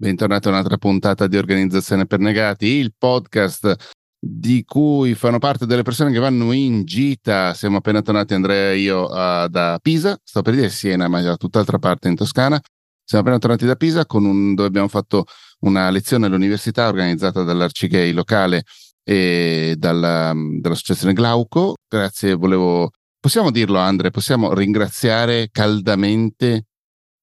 Bentornati a un'altra puntata di Organizzazione per Negati, il podcast di cui fanno parte delle persone che vanno in gita. Siamo appena tornati Andrea e io uh, da Pisa, sto per dire Siena, ma da tutt'altra parte in Toscana. Siamo appena tornati da Pisa un, dove abbiamo fatto una lezione all'università organizzata dall'Arcigay locale e dalla, dall'associazione Glauco. Grazie, volevo... Possiamo dirlo Andre, possiamo ringraziare caldamente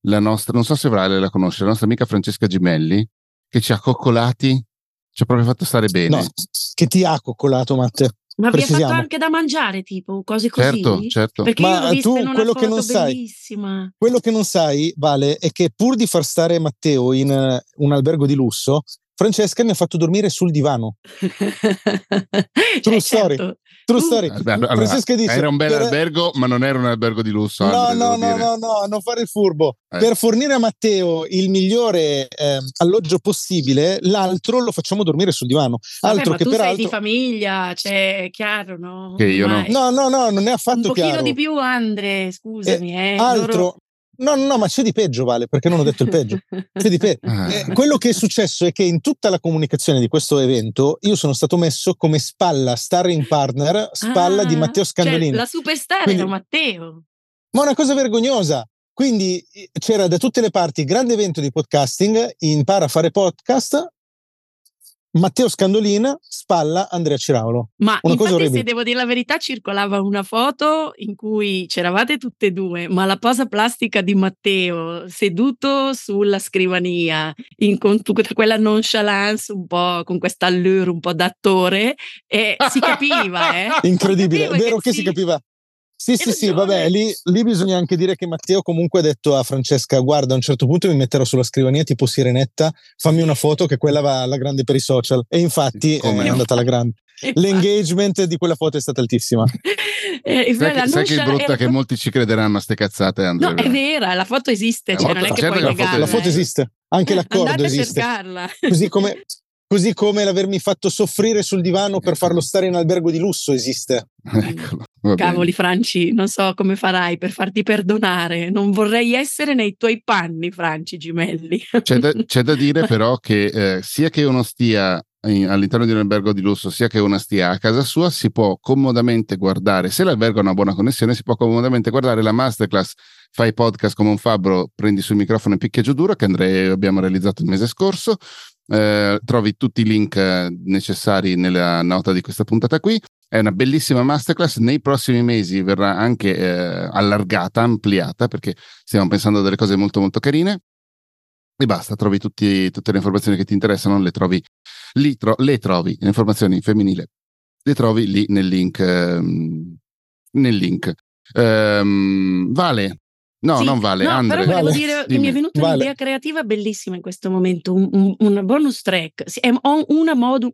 la nostra, non so se Vale la conosce, la nostra amica Francesca Gimelli, che ci ha coccolati, ci ha proprio fatto stare bene. No, che ti ha coccolato, Matteo. Ma vi ha fatto anche da mangiare, tipo cose così? Certo, certo. Perché Ma tu quello che non bellissima. sai, quello che non sai, Vale, è che pur di far stare Matteo in uh, un albergo di lusso, Francesca mi ha fatto dormire sul divano. True eh, story. Certo. True story. Allora, Francesca dice, era un bel per... albergo, ma non era un albergo di lusso. No, Andre, no, no, no, no, non fare il furbo. Eh. Per fornire a Matteo il migliore eh, alloggio possibile, l'altro lo facciamo dormire sul divano. Vabbè, altro ma che tu peraltro... sei di famiglia, cioè, chiaro, no? Che io no. No, no, no, non è affatto chiaro. Un pochino chiaro. di più, Andre, scusami. Eh, eh altro, loro... No, no, ma c'è di peggio, Vale, perché non ho detto il peggio. C'è di peggio. Eh, quello che è successo è che in tutta la comunicazione di questo evento io sono stato messo come spalla, starring partner, spalla ah, di Matteo Scandolini. Cioè, la superstar Quindi, era Matteo. Ma una cosa vergognosa. Quindi c'era da tutte le parti grande evento di podcasting, impara a fare podcast, Matteo Scandolina, spalla Andrea Ciraulo. Ma una cosa infatti, se devo dire la verità, circolava una foto in cui c'eravate tutte e due, ma la posa plastica di Matteo seduto sulla scrivania, in, con tutta quella nonchalance, un po' con questa allure un po' d'attore, e si capiva, eh? Incredibile, è vero che, che sì. si capiva. Sì, sì, sì, vabbè, lì, lì, bisogna anche dire che Matteo comunque ha detto a Francesca, guarda, a un certo punto mi metterò sulla scrivania tipo sirenetta, fammi una foto che quella va alla grande per i social. E infatti Come? è andata alla grande. L'engagement di quella foto è stata altissima. Eh, sai, che, sai che è brutta è... che molti ci crederanno a ste cazzate, Andrea. No, è vera, la foto esiste, eh, cioè, non è che certo puoi che la, foto, la foto esiste, anche l'accordo Andate esiste. A cercarla. Così come, così come l'avermi fatto soffrire sul divano per farlo stare in albergo di lusso esiste. Eccolo. Cavoli Franci, non so come farai per farti perdonare. Non vorrei essere nei tuoi panni, Franci Gimelli. C'è da, c'è da dire però che eh, sia che uno stia in, all'interno di un albergo di lusso, sia che uno stia a casa sua, si può comodamente guardare, se l'albergo ha una buona connessione, si può comodamente guardare la masterclass Fai podcast come un fabbro, prendi sul microfono e picchieggio duro che Andrea abbiamo realizzato il mese scorso. Eh, trovi tutti i link eh, necessari nella nota di questa puntata qui. È una bellissima masterclass. Nei prossimi mesi verrà anche eh, allargata, ampliata, perché stiamo pensando a delle cose molto, molto carine. E basta, trovi tutti, tutte le informazioni che ti interessano, le trovi lì, tro- le trovi, le informazioni femminili, le trovi lì nel link. Ehm, nel link. Ehm, vale, No, sì, non vale. No, Andre. però volevo vale. dire che mi è venuta vale. un'idea creativa bellissima in questo momento. Un, un, un bonus track. È una, modu,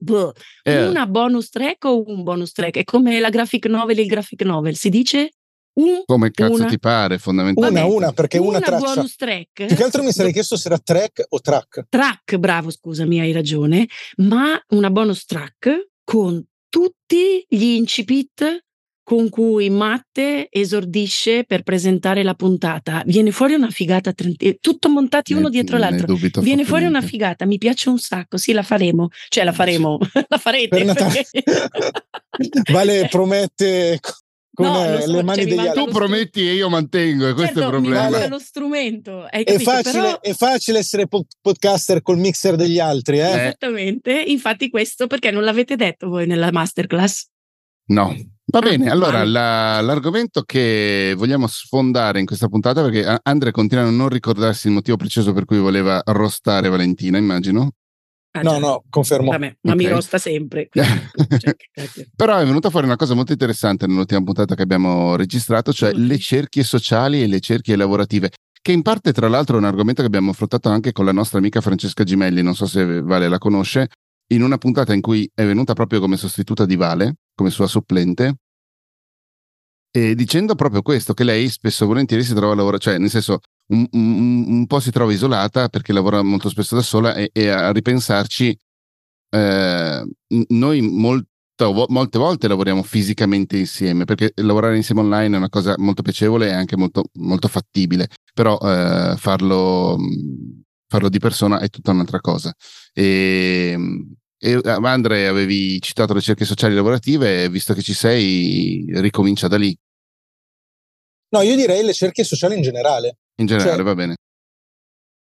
eh. una bonus track o un bonus track? È come la graphic novel e il graphic novel. Si dice un, come cazzo una, ti pare fondamentalmente una una perché una, una traccia bonus track più che altro mi sarei chiesto se era track o track track bravo scusami hai ragione ma una bonus track con tutti gli incipit con cui Matte esordisce per presentare la puntata. Viene fuori una figata, eh, tutto montati uno ne, dietro l'altro. Viene fuori una figata, mi piace un sacco, sì, la faremo. Cioè, la faremo, la farete. Perché... vale, promette con no, eh, so, le mani cioè, degli altri. Tu prometti e io mantengo, e questo certo, è il problema. Vale. lo strumento. È facile, Però... è, facile, essere podcaster col mixer degli altri, eh? Esattamente, infatti questo perché non l'avete detto voi nella masterclass? No. Va ah, bene, allora la, l'argomento che vogliamo sfondare in questa puntata, perché Andrea continua a non ricordarsi il motivo preciso per cui voleva rostare Valentina, immagino. Ah, no, no, confermo. Vabbè, ma okay. mi rosta sempre. cioè, Però è venuta fuori una cosa molto interessante nell'ultima puntata che abbiamo registrato, cioè mm. le cerchie sociali e le cerchie lavorative, che in parte tra l'altro è un argomento che abbiamo affrontato anche con la nostra amica Francesca Gimelli, non so se Vale la conosce, in una puntata in cui è venuta proprio come sostituta di Vale, come sua supplente, e dicendo proprio questo, che lei spesso e volentieri si trova a lavorare, cioè nel senso un, un, un, po' si trova isolata perché lavora molto spesso da sola e, e a ripensarci, eh, noi molto, molte volte lavoriamo fisicamente insieme perché lavorare insieme online è una cosa molto piacevole e anche molto, molto fattibile, però eh, farlo farlo di persona è tutta un'altra cosa. E, e Andre, avevi citato le cerchie sociali lavorative, visto che ci sei, ricomincia da lì. No, io direi le cerchie sociali in generale. In generale, cioè, va bene.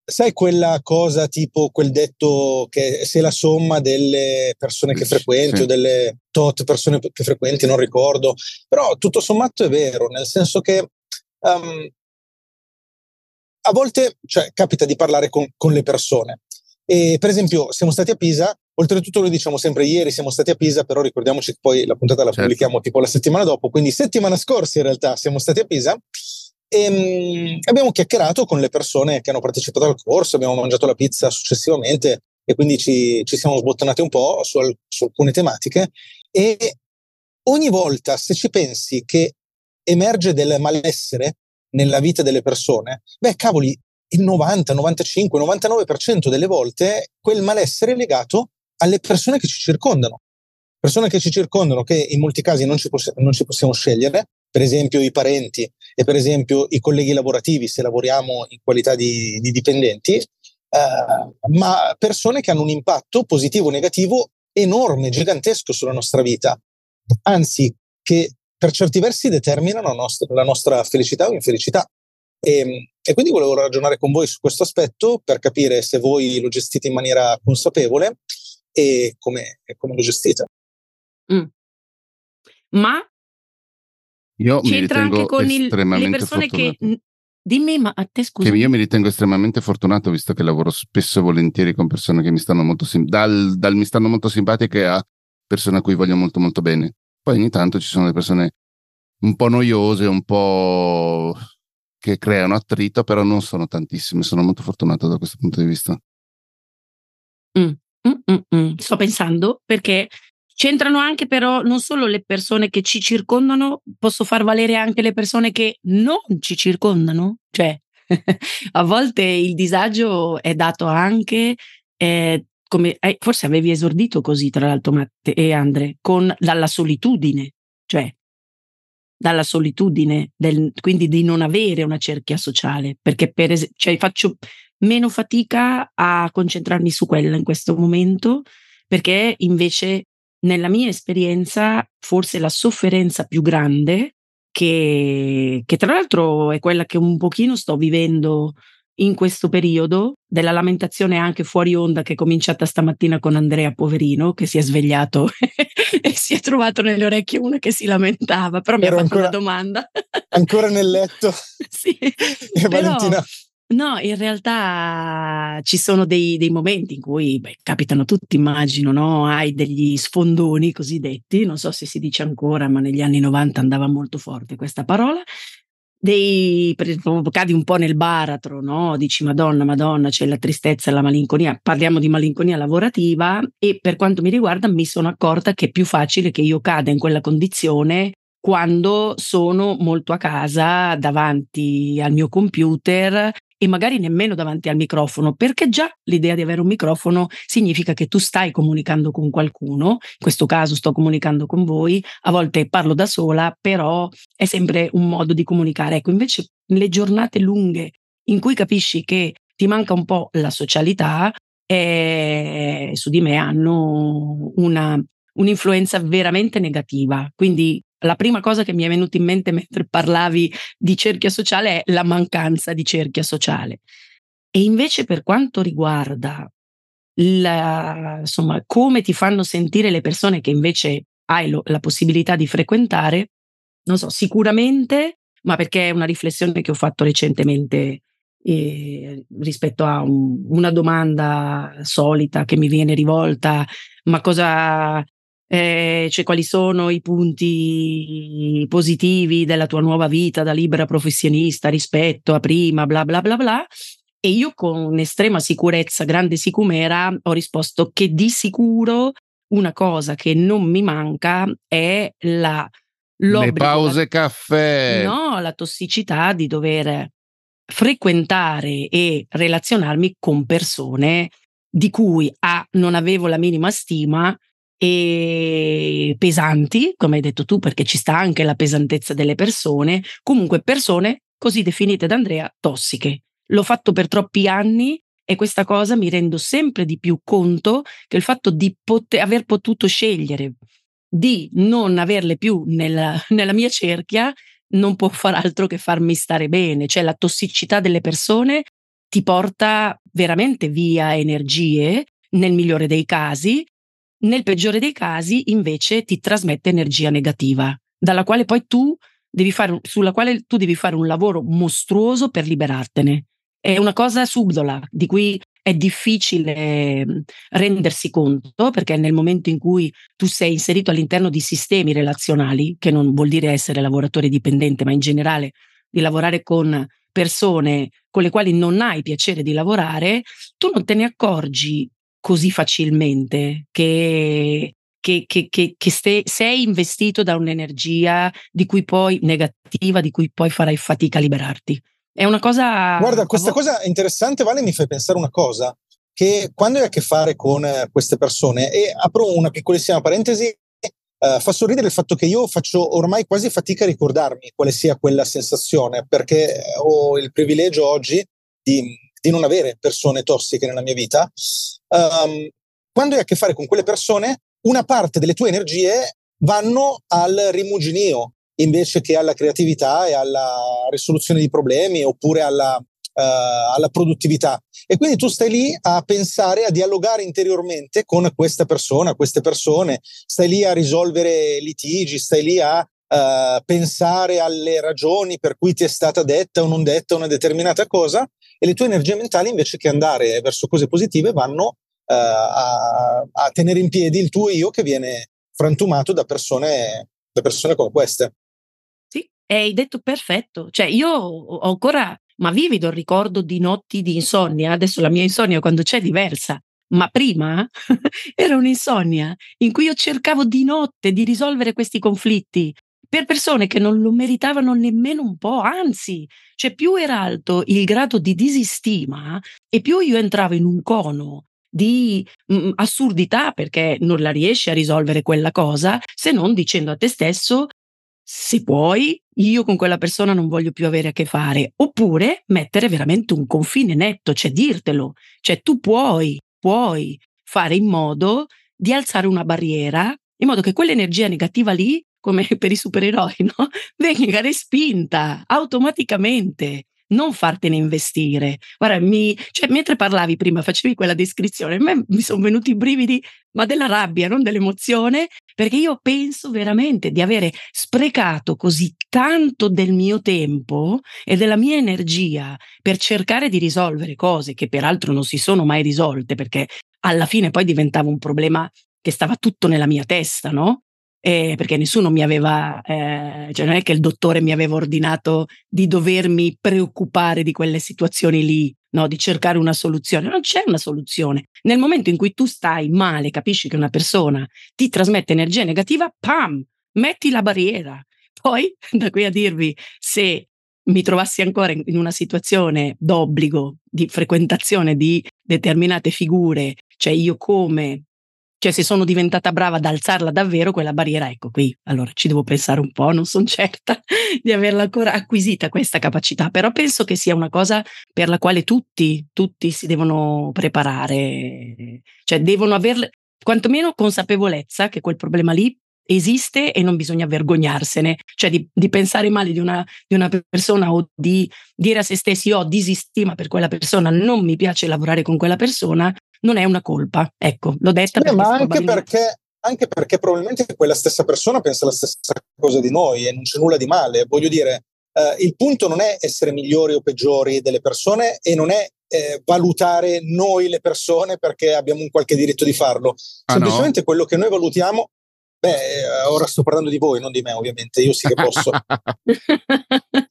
Sai quella cosa tipo quel detto che se la somma delle persone che frequenti sì. o delle tot persone che frequenti, non ricordo, però tutto sommato è vero, nel senso che um, a volte cioè, capita di parlare con, con le persone. E per esempio, siamo stati a Pisa, oltretutto noi diciamo sempre ieri siamo stati a Pisa, però ricordiamoci che poi la puntata la certo. pubblichiamo tipo la settimana dopo, quindi settimana scorsa in realtà siamo stati a Pisa e um, abbiamo chiacchierato con le persone che hanno partecipato al corso, abbiamo mangiato la pizza successivamente e quindi ci, ci siamo sbottonati un po' su, al, su alcune tematiche e ogni volta se ci pensi che emerge del malessere nella vita delle persone, beh, cavoli, il 90, 95, 99% delle volte quel malessere è legato alle persone che ci circondano. Persone che ci circondano che in molti casi non ci, poss- non ci possiamo scegliere, per esempio i parenti e per esempio i colleghi lavorativi se lavoriamo in qualità di, di dipendenti, eh, ma persone che hanno un impatto positivo o negativo enorme, gigantesco sulla nostra vita, anzi che per certi versi determinano la nostra, la nostra felicità o infelicità. E, ehm, e, quindi volevo ragionare con voi su questo aspetto per capire se voi lo gestite in maniera consapevole e come, e come lo gestite. Mm. Ma io c'entra anche con il, le persone fortunato. che Dimmi, ma a te scusa. Che io mi ritengo estremamente fortunato visto che lavoro spesso e volentieri con persone che mi stanno molto sim- dal, dal mi stanno molto simpatiche a persone a cui voglio molto molto bene. Poi ogni tanto ci sono le persone un po' noiose, un po' che creano attrito, però non sono tantissime. Sono molto fortunato da questo punto di vista. Mm, mm, mm, mm. Sto pensando perché c'entrano anche però non solo le persone che ci circondano, posso far valere anche le persone che non ci circondano. Cioè, a volte il disagio è dato anche eh, come eh, forse avevi esordito così, tra l'altro, Matte e Andre, con dalla solitudine, cioè dalla solitudine, del, quindi di non avere una cerchia sociale, perché per es- cioè, faccio meno fatica a concentrarmi su quella in questo momento, perché invece nella mia esperienza forse la sofferenza più grande, che, che tra l'altro è quella che un pochino sto vivendo in questo periodo della lamentazione anche fuori onda che è cominciata stamattina con Andrea Poverino che si è svegliato e si è trovato nelle orecchie una che si lamentava, però mi ha fatto ancora, una domanda. ancora nel letto. sì. E però, Valentina No, in realtà ci sono dei, dei momenti in cui beh, capitano tutti, immagino, no? Hai degli sfondoni cosiddetti, non so se si dice ancora, ma negli anni 90 andava molto forte questa parola, dei cadi un po' nel baratro, no? Dici Madonna, Madonna, c'è la tristezza la malinconia. Parliamo di malinconia lavorativa e per quanto mi riguarda mi sono accorta che è più facile che io cada in quella condizione quando sono molto a casa davanti al mio computer e magari nemmeno davanti al microfono, perché già l'idea di avere un microfono significa che tu stai comunicando con qualcuno, in questo caso sto comunicando con voi, a volte parlo da sola, però è sempre un modo di comunicare. Ecco, invece le giornate lunghe in cui capisci che ti manca un po' la socialità, eh, su di me hanno una, un'influenza veramente negativa. Quindi la prima cosa che mi è venuta in mente mentre parlavi di cerchia sociale è la mancanza di cerchia sociale. E invece per quanto riguarda la, insomma, come ti fanno sentire le persone che invece hai lo, la possibilità di frequentare, non so, sicuramente, ma perché è una riflessione che ho fatto recentemente eh, rispetto a un, una domanda solita che mi viene rivolta, ma cosa eh, cioè quali sono i punti positivi della tua nuova vita da libera professionista rispetto a prima, bla bla bla bla. E io con estrema sicurezza, grande sicumera, ho risposto che di sicuro una cosa che non mi manca è la le pause la, caffè. No, la tossicità di dover frequentare e relazionarmi con persone di cui A non avevo la minima stima e pesanti, come hai detto tu, perché ci sta anche la pesantezza delle persone, comunque persone così definite da Andrea tossiche. L'ho fatto per troppi anni e questa cosa mi rendo sempre di più conto che il fatto di poter, aver potuto scegliere di non averle più nella, nella mia cerchia non può far altro che farmi stare bene, cioè la tossicità delle persone ti porta veramente via energie nel migliore dei casi, nel peggiore dei casi invece ti trasmette energia negativa, dalla quale poi tu devi fare, sulla quale tu devi fare un lavoro mostruoso per liberartene. È una cosa subdola di cui è difficile mhmm, rendersi conto perché nel momento in cui tu sei inserito all'interno di sistemi relazionali, che non vuol dire essere lavoratore dipendente, ma in generale di lavorare con persone con le quali non hai piacere di lavorare, tu non te ne accorgi così facilmente che, che, che, che, che ste, sei investito da un'energia di cui poi negativa, di cui poi farai fatica a liberarti. È una cosa. Guarda, questa cosa interessante, Vale, mi fai pensare una cosa: che quando hai a che fare con eh, queste persone, e apro una piccolissima parentesi, eh, fa sorridere il fatto che io faccio ormai quasi fatica a ricordarmi quale sia quella sensazione, perché ho il privilegio oggi di, di non avere persone tossiche nella mia vita. Um, quando hai a che fare con quelle persone, una parte delle tue energie vanno al rimuginio, invece che alla creatività e alla risoluzione di problemi oppure alla, uh, alla produttività. E quindi tu stai lì a pensare, a dialogare interiormente con questa persona, queste persone, stai lì a risolvere litigi, stai lì a uh, pensare alle ragioni per cui ti è stata detta o non detta una determinata cosa e le tue energie mentali invece che andare verso cose positive vanno uh, a, a tenere in piedi il tuo io che viene frantumato da persone, da persone come queste. E hai detto perfetto. Cioè, io ho ancora, ma vivido il ricordo di notti di insonnia. Adesso la mia insonnia quando c'è è diversa. Ma prima era un'insonnia in cui io cercavo di notte di risolvere questi conflitti per persone che non lo meritavano nemmeno un po', anzi, cioè più era alto il grado di disistima e più io entravo in un cono di mh, mm, assurdità perché non la riesci a risolvere quella cosa se non dicendo a te stesso se puoi, io con quella persona non voglio più avere a che fare, oppure mettere veramente un confine netto, cioè dirtelo, cioè tu puoi, puoi fare in modo di alzare una barriera in modo che quell'energia negativa lì, come per i supereroi, no? venga respinta automaticamente non fartene investire. Guarda, mi, cioè, mentre parlavi prima, facevi quella descrizione, a me mi sono venuti i brividi, ma della rabbia, non dell'emozione, perché io penso veramente di avere sprecato così tanto del mio tempo e della mia energia per cercare di risolvere cose che peraltro non si sono mai risolte, perché alla fine poi diventava un problema che stava tutto nella mia testa, no? Eh, perché nessuno mi aveva, eh, cioè non è che il dottore mi aveva ordinato di dovermi preoccupare di quelle situazioni lì, no? di cercare una soluzione. Non c'è una soluzione. Nel momento in cui tu stai male, capisci che una persona ti trasmette energia negativa, pam, metti la barriera. Poi, da qui a dirvi se mi trovassi ancora in una situazione d'obbligo di frequentazione di determinate figure, cioè io come cioè, se sono diventata brava ad alzarla davvero, quella barriera, ecco qui, allora ci devo pensare un po', non sono certa di averla ancora acquisita questa capacità, però penso che sia una cosa per la quale tutti, tutti si devono preparare, cioè devono avere quantomeno consapevolezza che quel problema lì esiste e non bisogna vergognarsene, cioè di, di pensare male di una, di una, persona o di dire a se stessi ho disistima per quella persona, non mi piace lavorare con quella persona, non è una colpa. Ecco, l'ho detta. Sì, ma anche perché, anche perché probabilmente quella stessa persona pensa la stessa cosa di noi e non c'è nulla di male. Voglio dire, eh, il punto non è essere migliori o peggiori delle persone e non è eh, valutare noi le persone perché abbiamo un qualche diritto di farlo. Ah, Semplicemente no? quello che noi valutiamo Beh, eh, ora sto parlando di voi, non di me, ovviamente, io sì che posso.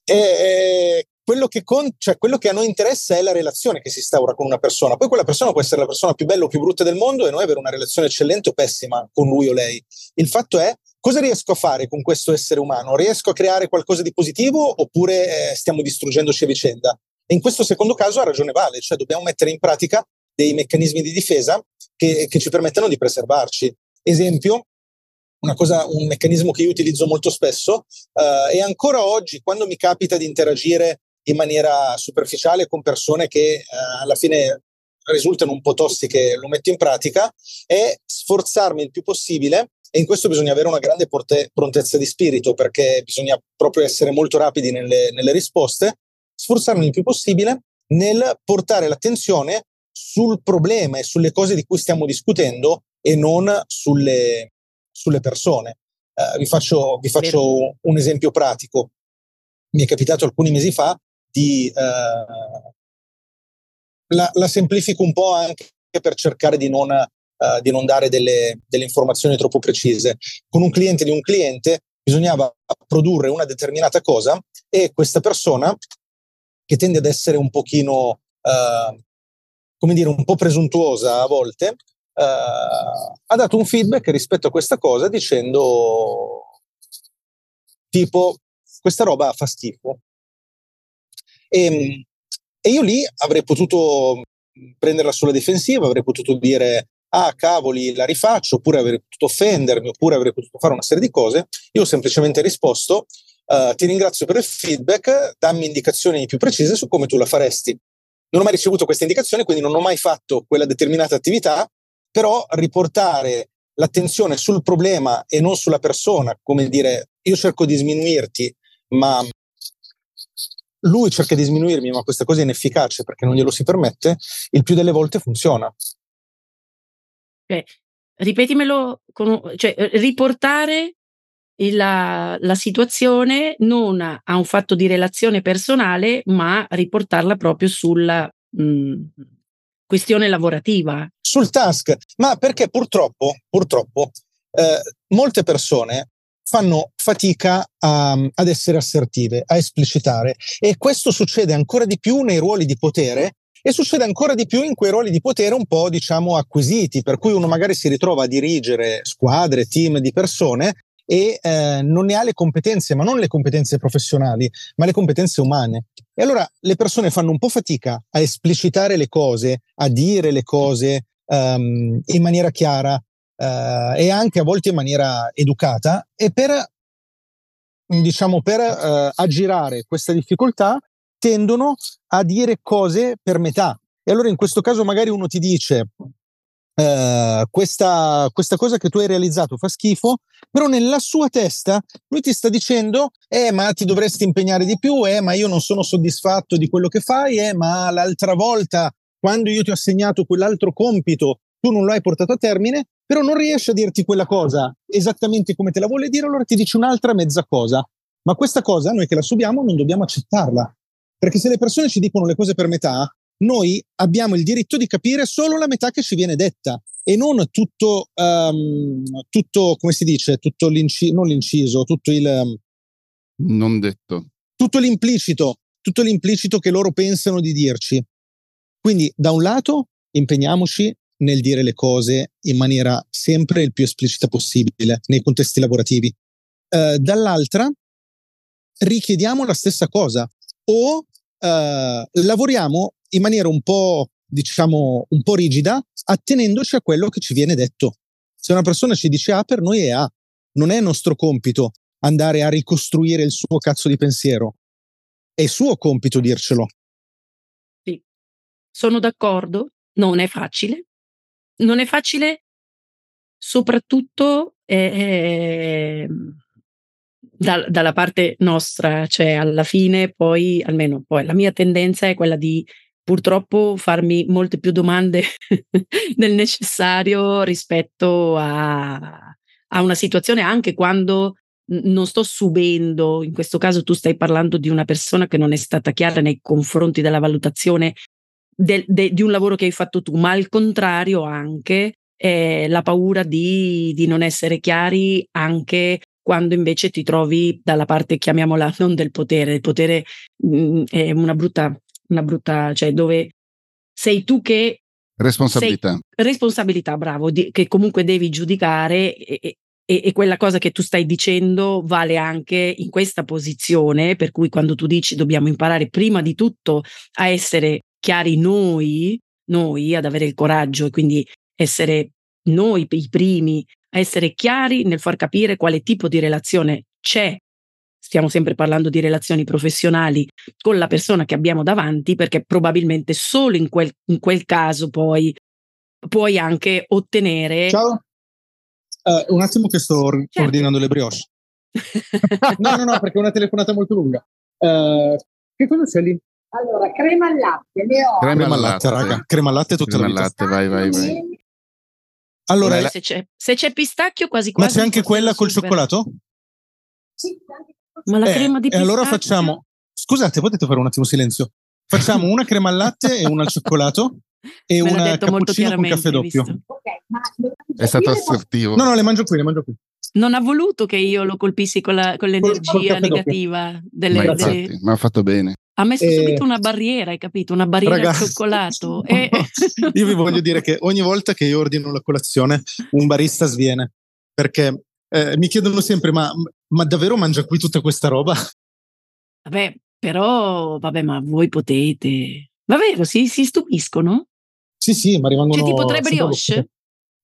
e, e, quello che, con, cioè, quello che a noi interessa è la relazione che si instaura con una persona. Poi quella persona può essere la persona più bella o più brutta del mondo e noi avere una relazione eccellente o pessima con lui o lei. Il fatto è cosa riesco a fare con questo essere umano? Riesco a creare qualcosa di positivo oppure eh, stiamo distruggendoci a vicenda? E in questo secondo caso ha ragione Vale, cioè dobbiamo mettere in pratica dei meccanismi di difesa che, che ci permettano di preservarci. Esempio, Cosa, un meccanismo che io utilizzo molto spesso uh, e ancora oggi quando mi capita di interagire in maniera superficiale con persone che eh, alla fine risultano un po' tossiche lo metto in pratica, è sforzarmi il più possibile e in questo bisogna avere una grande porte- prontezza di spirito perché bisogna proprio essere molto rapidi nelle, nelle risposte, sforzarmi il più possibile nel portare l'attenzione sul problema e sulle cose di cui stiamo discutendo e non sulle, sulle persone. Uh, vi faccio, vi faccio un esempio pratico. Mi è capitato alcuni mesi fa di... Uh, la, la, semplifico un po' anche per cercare di non, uh, di non dare delle, delle informazioni troppo precise. Con un cliente di un cliente bisognava produrre una determinata cosa e questa persona, che tende ad essere un pochino, come dire, un po' presuntuosa a volte, Uh, ha dato un feedback rispetto a questa cosa dicendo tipo questa roba fa schifo e, e io lì avrei potuto prenderla sulla difensiva avrei potuto dire ah cavoli la rifaccio oppure avrei potuto offendermi oppure avrei potuto fare una serie di cose. Io ho semplicemente risposto uh, ti ringrazio per il feedback dammi indicazioni più precise su come tu la faresti non ho mai ricevuto queste indicazioni quindi non ho mai fatto quella determinata attività però riportare l'attenzione sul problema e non sulla persona, come dire, io cerco di sminuirti, ma lui cerca di sminuirmi, ma questa cosa è inefficace perché non glielo si permette, il più delle volte funziona. Okay. Ripetimelo, con, cioè riportare la, la, situazione non a un fatto di relazione personale, ma riportarla proprio sulla mh, questione lavorativa. Sul task, ma perché purtroppo, purtroppo eh, molte persone fanno fatica a, ad essere assertive, a esplicitare e questo succede ancora di più nei ruoli di potere e succede ancora di più in quei ruoli di potere un po' diciamo acquisiti, per cui uno magari si ritrova a dirigere squadre, team di persone e eh, non ne ha le competenze, ma non le competenze professionali, ma le competenze umane. E allora le persone fanno un po' fatica a esplicitare le cose, a dire le cose um, in maniera chiara uh, e anche a volte in maniera educata e per, diciamo, per uh, aggirare questa difficoltà tendono a dire cose per metà. E allora in questo caso magari uno ti dice Uh, questa, questa, cosa che tu hai realizzato fa schifo, però nella sua testa lui ti sta dicendo, eh, ma ti dovresti impegnare di più, eh, ma io non sono soddisfatto di quello che fai, eh, ma l'altra volta, quando io ti ho assegnato quell'altro compito, tu non lo hai portato a termine, però non riesce a dirti quella cosa esattamente come te la vuole dire, allora ti dice un'altra mezza cosa. Ma questa cosa, noi che la subiamo, non dobbiamo accettarla. Perché se le persone ci dicono le cose per metà, noi abbiamo il diritto di capire solo la metà che ci viene detta e non tutto, um, tutto come si dice, tutto l'inciso, non l'inciso, tutto il... Um, non detto. Tutto l'implicito, tutto l'implicito che loro pensano di dirci. Quindi, da un lato, impegniamoci nel dire le cose in maniera sempre il più esplicita possibile nei contesti lavorativi. Uh, dall'altra, richiediamo la stessa cosa o uh, lavoriamo in maniera un po', diciamo, un po' rigida, attenendoci a quello che ci viene detto. Se una persona ci dice A, per noi è A. Non è nostro compito andare a ricostruire il suo cazzo di pensiero. È suo compito dircelo. Sì, sono d'accordo, non è facile. Non è facile soprattutto eh, da, dalla parte nostra, cioè alla fine poi, almeno poi la mia tendenza è quella di purtroppo farmi molte più domande del necessario rispetto a, a una situazione anche quando non sto subendo, in questo caso tu stai parlando di una persona che non è stata chiara nei confronti della valutazione del, de, di un lavoro che hai fatto tu, ma al contrario anche eh, la paura di, di non essere chiari anche quando invece ti trovi dalla parte, chiamiamola, non del potere, il potere mh, mm, è una brutta una brutta, cioè dove sei tu che... Responsabilità. Sei, responsabilità, bravo, di, che comunque devi giudicare e, e, e, quella cosa che tu stai dicendo vale anche in questa posizione, per cui quando tu dici dobbiamo imparare prima di tutto a essere chiari noi, noi, ad avere il coraggio e quindi essere noi i primi a essere chiari nel far capire quale tipo di relazione c'è stiamo sempre parlando di relazioni professionali con la persona che abbiamo davanti, perché probabilmente solo in quel, in quel caso poi puoi anche ottenere. Ciao, uh, un attimo che sto certo. ordinando le brioche. no, no, no, perché è una telefonata molto lunga. Uh, che cosa c'è lì? Allora, crema al latte, le ho. Crema, crema al latte, latte, raga. Crema al latte tutta crema la vita. Latte, vai, vai, vai. Allora, se c'è, se c'è pistacchio quasi quasi. Ma c'è anche quella col super. cioccolato? Sì, Ma la eh, crema di pistacchio? E allora facciamo... Scusate, potete fare un attimo silenzio? Facciamo una crema al latte e una al cioccolato e Me una cappuccino con caffè doppio. Okay, ma... È stato assertivo. No, no, le mangio qui, le mangio qui. Non ha voluto che io lo colpissi con, la, con l'energia col negativa delle, ma, infatti, ma ha fatto bene. Ha messo eh, subito una barriera, hai capito? Una barriera ragazzi, al cioccolato. e... io vi voglio dire che ogni volta che io ordino la colazione, un barista sviene perché eh, mi chiedono sempre: ma, ma davvero mangia qui tutta questa roba? Vabbè, però, vabbè, ma voi potete. Va vero, si, si stupiscono? Sì, sì, ma rimangono. Cioè, tipo tre brioche?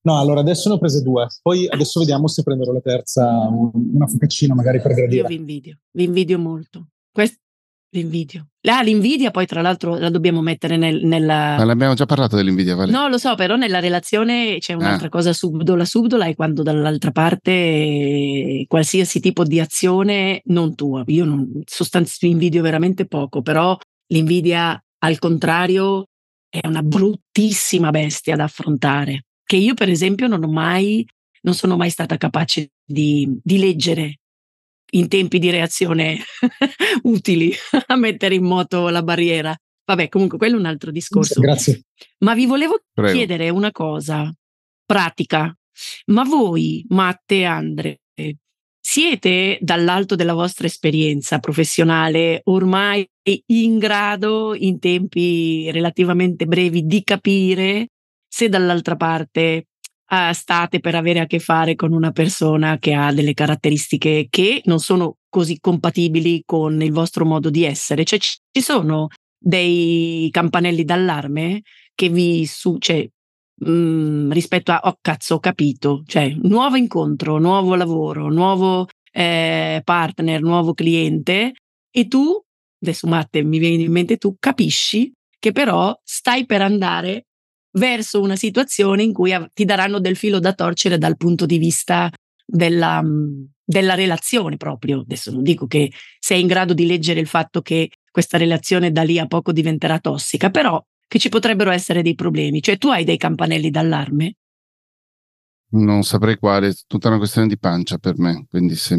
No, allora adesso ne ho prese due, poi adesso vediamo se prenderò la terza, una focaccina magari per gradire. Io vi invidio, vi invidio molto. Quest- L'invidio. Ah, l'invidia poi tra l'altro la dobbiamo mettere nel, nella... Ma l'abbiamo già parlato dell'invidia, Vale. No, lo so, però nella relazione c'è un'altra ah. cosa subdola. Subdola è quando dall'altra parte qualsiasi tipo di azione non tua. Io non, sostanzi, invidio veramente poco, però l'invidia al contrario è una bruttissima bestia da affrontare, che io per esempio non ho mai, non sono mai stata capace di, di leggere in tempi di reazione utili a mettere in moto la barriera. Vabbè, comunque quello è un altro discorso. Grazie. Ma vi volevo Prego. chiedere una cosa pratica. Ma voi, Matte e Andre, siete dall'alto della vostra esperienza professionale ormai in grado, in tempi relativamente brevi, di capire se dall'altra parte uh, state per avere a che fare con una persona che ha delle caratteristiche che non sono così compatibili con il vostro modo di essere. Cioè ci sono dei campanelli d'allarme che vi su, cioè, mh, mm, rispetto a oh cazzo ho capito, cioè nuovo incontro, nuovo lavoro, nuovo eh, partner, nuovo cliente e tu, adesso Matte mi viene in mente tu, capisci che però stai per andare verso una situazione in cui ti daranno del filo da torcere dal punto di vista della, della relazione proprio. Adesso non dico che sei in grado di leggere il fatto che questa relazione da lì a poco diventerà tossica, però che ci potrebbero essere dei problemi. Cioè tu hai dei campanelli d'allarme? Non saprei quale, è tutta una questione di pancia per me, quindi se,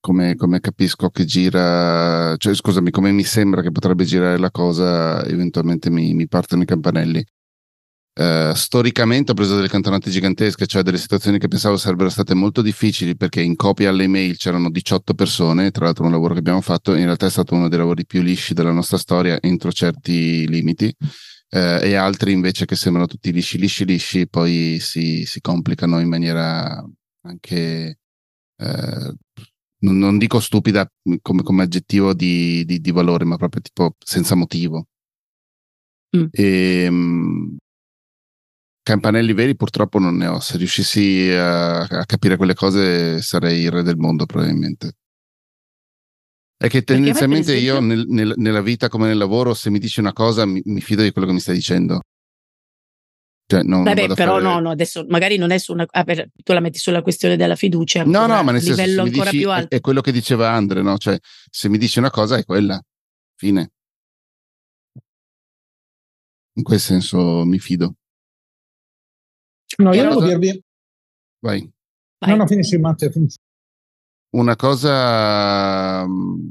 come, come, capisco che gira, cioè scusami, come mi sembra che potrebbe girare la cosa, eventualmente mi, mi partono i campanelli. Uh, storicamente ho preso delle cantonate gigantesche, cioè delle situazioni che pensavo sarebbero state molto difficili perché in copia alle mail c'erano 18 persone, tra l'altro un lavoro che abbiamo fatto, in realtà è stato uno dei lavori più lisci della nostra storia entro certi limiti, uh, e altri invece che sembrano tutti lisci, lisci, lisci, poi si, si complicano in maniera anche, uh, non, non, dico stupida come, come aggettivo di, di, di, valore, ma proprio tipo senza motivo. Mm. E, ehm, campanelli veri purtroppo non ne ho. Se riuscissi a, a, capire quelle cose sarei il re del mondo probabilmente. È che tendenzialmente io nel, nel, nella vita come nel lavoro, se mi dici una cosa, mi, mi fido di quello che mi stai dicendo. Cioè, non, Vabbè, però fare... no, no, adesso magari non è su una. Ah, per, tu la metti sulla questione della fiducia. No, no, ma nel senso livello ancora dici, più alto. È, è, quello che diceva Andre, no? Cioè, se mi dici una cosa è quella. Fine. In quel senso mi fido. No, io devo dirvi. Vai. Vai. No, no, finisci, Matteo, finisci. Una cosa. Mm,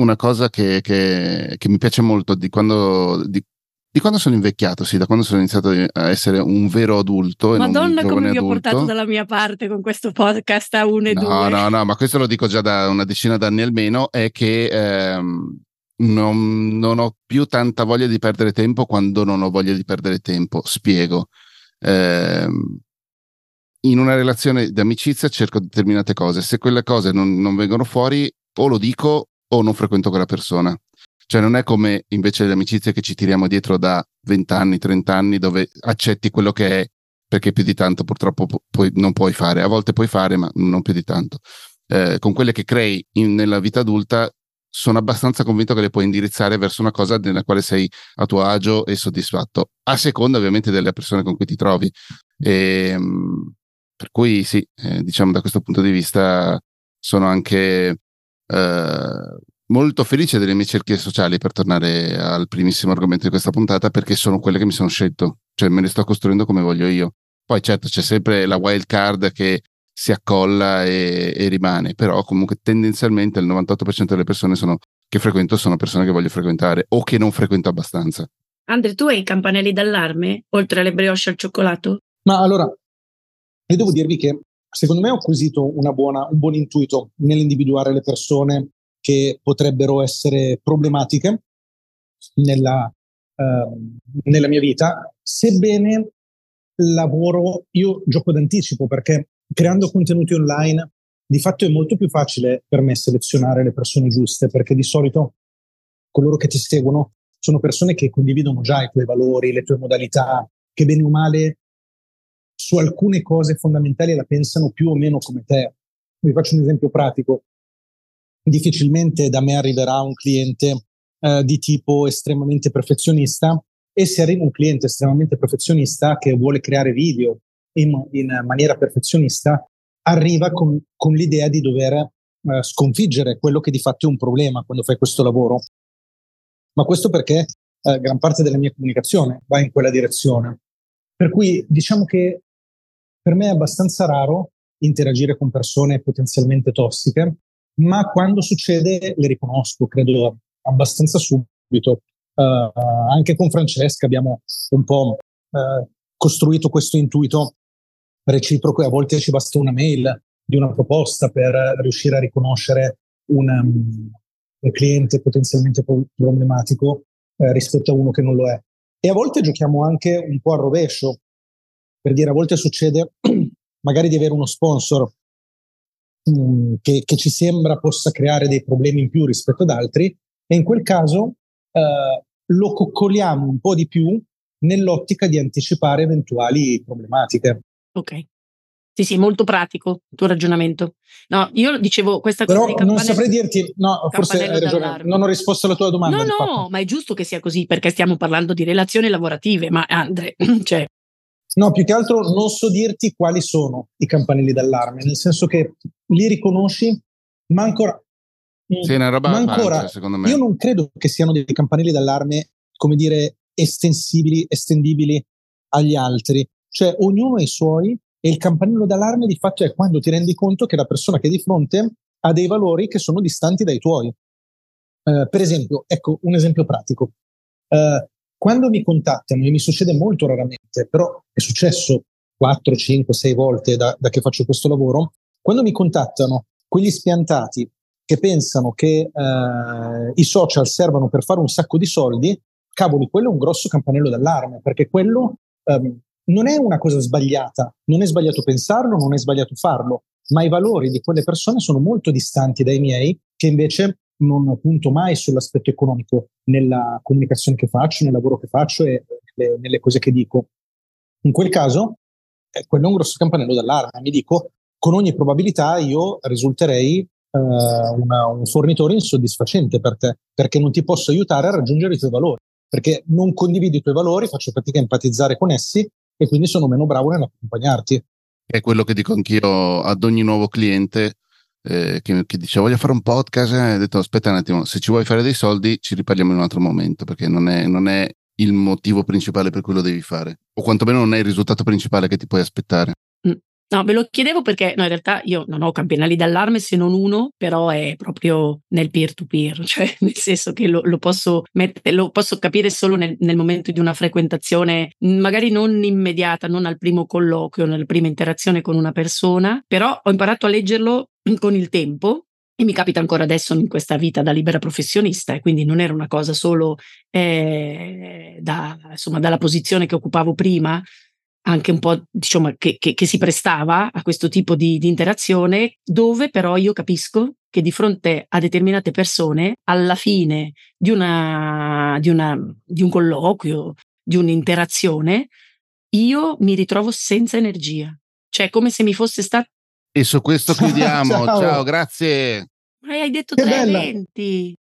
una cosa che, che, che mi piace molto di quando, di, di quando sono invecchiato, sì, da quando sono iniziato a essere un vero adulto. Madonna, come vi ho portato dalla mia parte con questo podcast a 1 e 2. No, no, no, ma questo lo dico già da una decina d'anni almeno, è che ehm, non, non, ho più tanta voglia di perdere tempo quando non ho voglia di perdere tempo. Spiego. Eh, in una relazione di amicizia cerco determinate cose. Se quelle cose non, non, vengono fuori, o lo dico o non frequento quella persona. Cioè, non è come invece le amicizie che ci tiriamo dietro da 20 anni, 30 anni, dove accetti quello che è, perché più di tanto purtroppo pu- non puoi fare. A volte puoi fare, ma non più di tanto. eh, con quelle che crei in, nella vita adulta, sono abbastanza convinto che le puoi indirizzare verso una cosa nella quale sei a tuo agio e soddisfatto, a seconda ovviamente delle persone con cui ti trovi. E, ehm, per cui sì, eh, diciamo da questo punto di vista sono anche eh, molto felice delle mie cerchie sociali per tornare al primissimo argomento di questa puntata perché sono quelle che mi sono scelto, cioè me le sto costruendo come voglio io. Poi certo c'è sempre la wild card che si accolla e, e rimane, però comunque tendenzialmente il 98% delle persone sono, che frequento sono persone che voglio frequentare o che non frequento abbastanza. Andre, tu hai i campanelli d'allarme oltre alle brioche al cioccolato? Ma allora, io devo dirvi che secondo me ho acquisito buona, un buon intuito nell'individuare le persone che potrebbero essere problematiche nella, uh, nella mia vita, sebbene lavoro, io gioco d'anticipo perché creando contenuti online, di fatto è molto più facile per me selezionare le persone giuste, perché di solito coloro che ti seguono sono persone che condividono già i tuoi valori, le tue modalità, che bene o male su alcune cose fondamentali la pensano più o meno come te. Vi faccio un esempio pratico. Difficilmente da me arriverà un cliente eh, di tipo estremamente perfezionista e se arriva un cliente estremamente perfezionista che vuole creare video in, in maniera perfezionista, arriva con, con l'idea di dover eh, sconfiggere quello che di fatto è un problema quando fai questo lavoro. Ma questo perché eh, gran parte della mia comunicazione va in quella direzione. Per cui diciamo che per me è abbastanza raro interagire con persone potenzialmente tossiche, ma quando succede le riconosco, credo abbastanza subito. Uh, anche con Francesca abbiamo un po' uh, costruito questo intuito reciproco e a volte ci basta una mail di una proposta per riuscire a riconoscere un, um, cliente potenzialmente problematico eh, rispetto a uno che non lo è. E a volte giochiamo anche un po' al rovescio, per dire a volte succede magari di avere uno sponsor um, che, che, ci sembra possa creare dei problemi in più rispetto ad altri e in quel caso eh, lo coccoliamo un po' di più nell'ottica di anticipare eventuali problematiche. Ok. Sì, sì, molto pratico il tuo ragionamento. No, io dicevo questa cosa Però non saprei dirti, no, forse hai ragione, non ho risposto alla tua domanda. No, no, fatto. ma è giusto che sia così perché stiamo parlando di relazioni lavorative, ma Andre, cioè... No, più che altro non so dirti quali sono i campanelli d'allarme, nel senso che li riconosci, ma ancora... Sì, una roba ma ancora, pancia, secondo me. Io non credo che siano dei campanelli d'allarme, come dire, estensibili, estendibili agli altri. Cioè, ognuno ha i suoi e il campanello d'allarme di fatto è quando ti rendi conto che la persona che è di fronte ha dei valori che sono distanti dai tuoi. Uh, per esempio, ecco un esempio pratico. Uh, quando mi contattano, e mi succede molto raramente, però è successo 4, 5, 6 volte da, da che faccio questo lavoro, quando mi contattano quegli spiantati che pensano che uh, i social servano per fare un sacco di soldi, cavoli, quello è un grosso campanello d'allarme, perché quello um, non è una cosa sbagliata, non è sbagliato pensarlo, non è sbagliato farlo, ma i valori di quelle persone sono molto distanti dai miei, che invece non punto mai sull'aspetto economico nella comunicazione che faccio, nel lavoro che faccio e nelle, nelle cose che dico. In quel caso, eh, quello è un grosso campanello d'allarme. Mi dico, con ogni probabilità io risulterei eh, una, un fornitore insoddisfacente per te, perché non ti posso aiutare a raggiungere i tuoi valori, perché non condivido i tuoi valori, faccio fatica a empatizzare con essi e quindi sono meno bravo nell'accompagnarti. È quello che dico anch'io ad ogni nuovo cliente eh, che, che, dice voglio fare un podcast, e ho detto aspetta un attimo, se ci vuoi fare dei soldi ci riparliamo in un altro momento perché non è, non è il motivo principale per cui lo devi fare o quantomeno non è il risultato principale che ti puoi aspettare. No, ve lo chiedevo perché no, in realtà io non ho campanelli d'allarme se non uno, però è proprio nel peer-to-peer, cioè nel senso che lo, lo, posso, mettere, lo posso, capire solo nel, nel, momento di una frequentazione, magari non immediata, non al primo colloquio, nella prima interazione con una persona, però ho imparato a leggerlo con il tempo e mi capita ancora adesso in questa vita da libera professionista e quindi non era una cosa solo eh, da, insomma, dalla posizione che occupavo prima, anche un po' diciamo che, che, che si prestava a questo tipo di, di, interazione, dove però io capisco che di fronte a determinate persone, alla fine di, una, di, una, di un colloquio, di un'interazione, io mi ritrovo senza energia. Cioè, come se mi fosse stato E su questo chiudiamo. ciao. ciao, grazie. Ma hai detto che 3 eventi.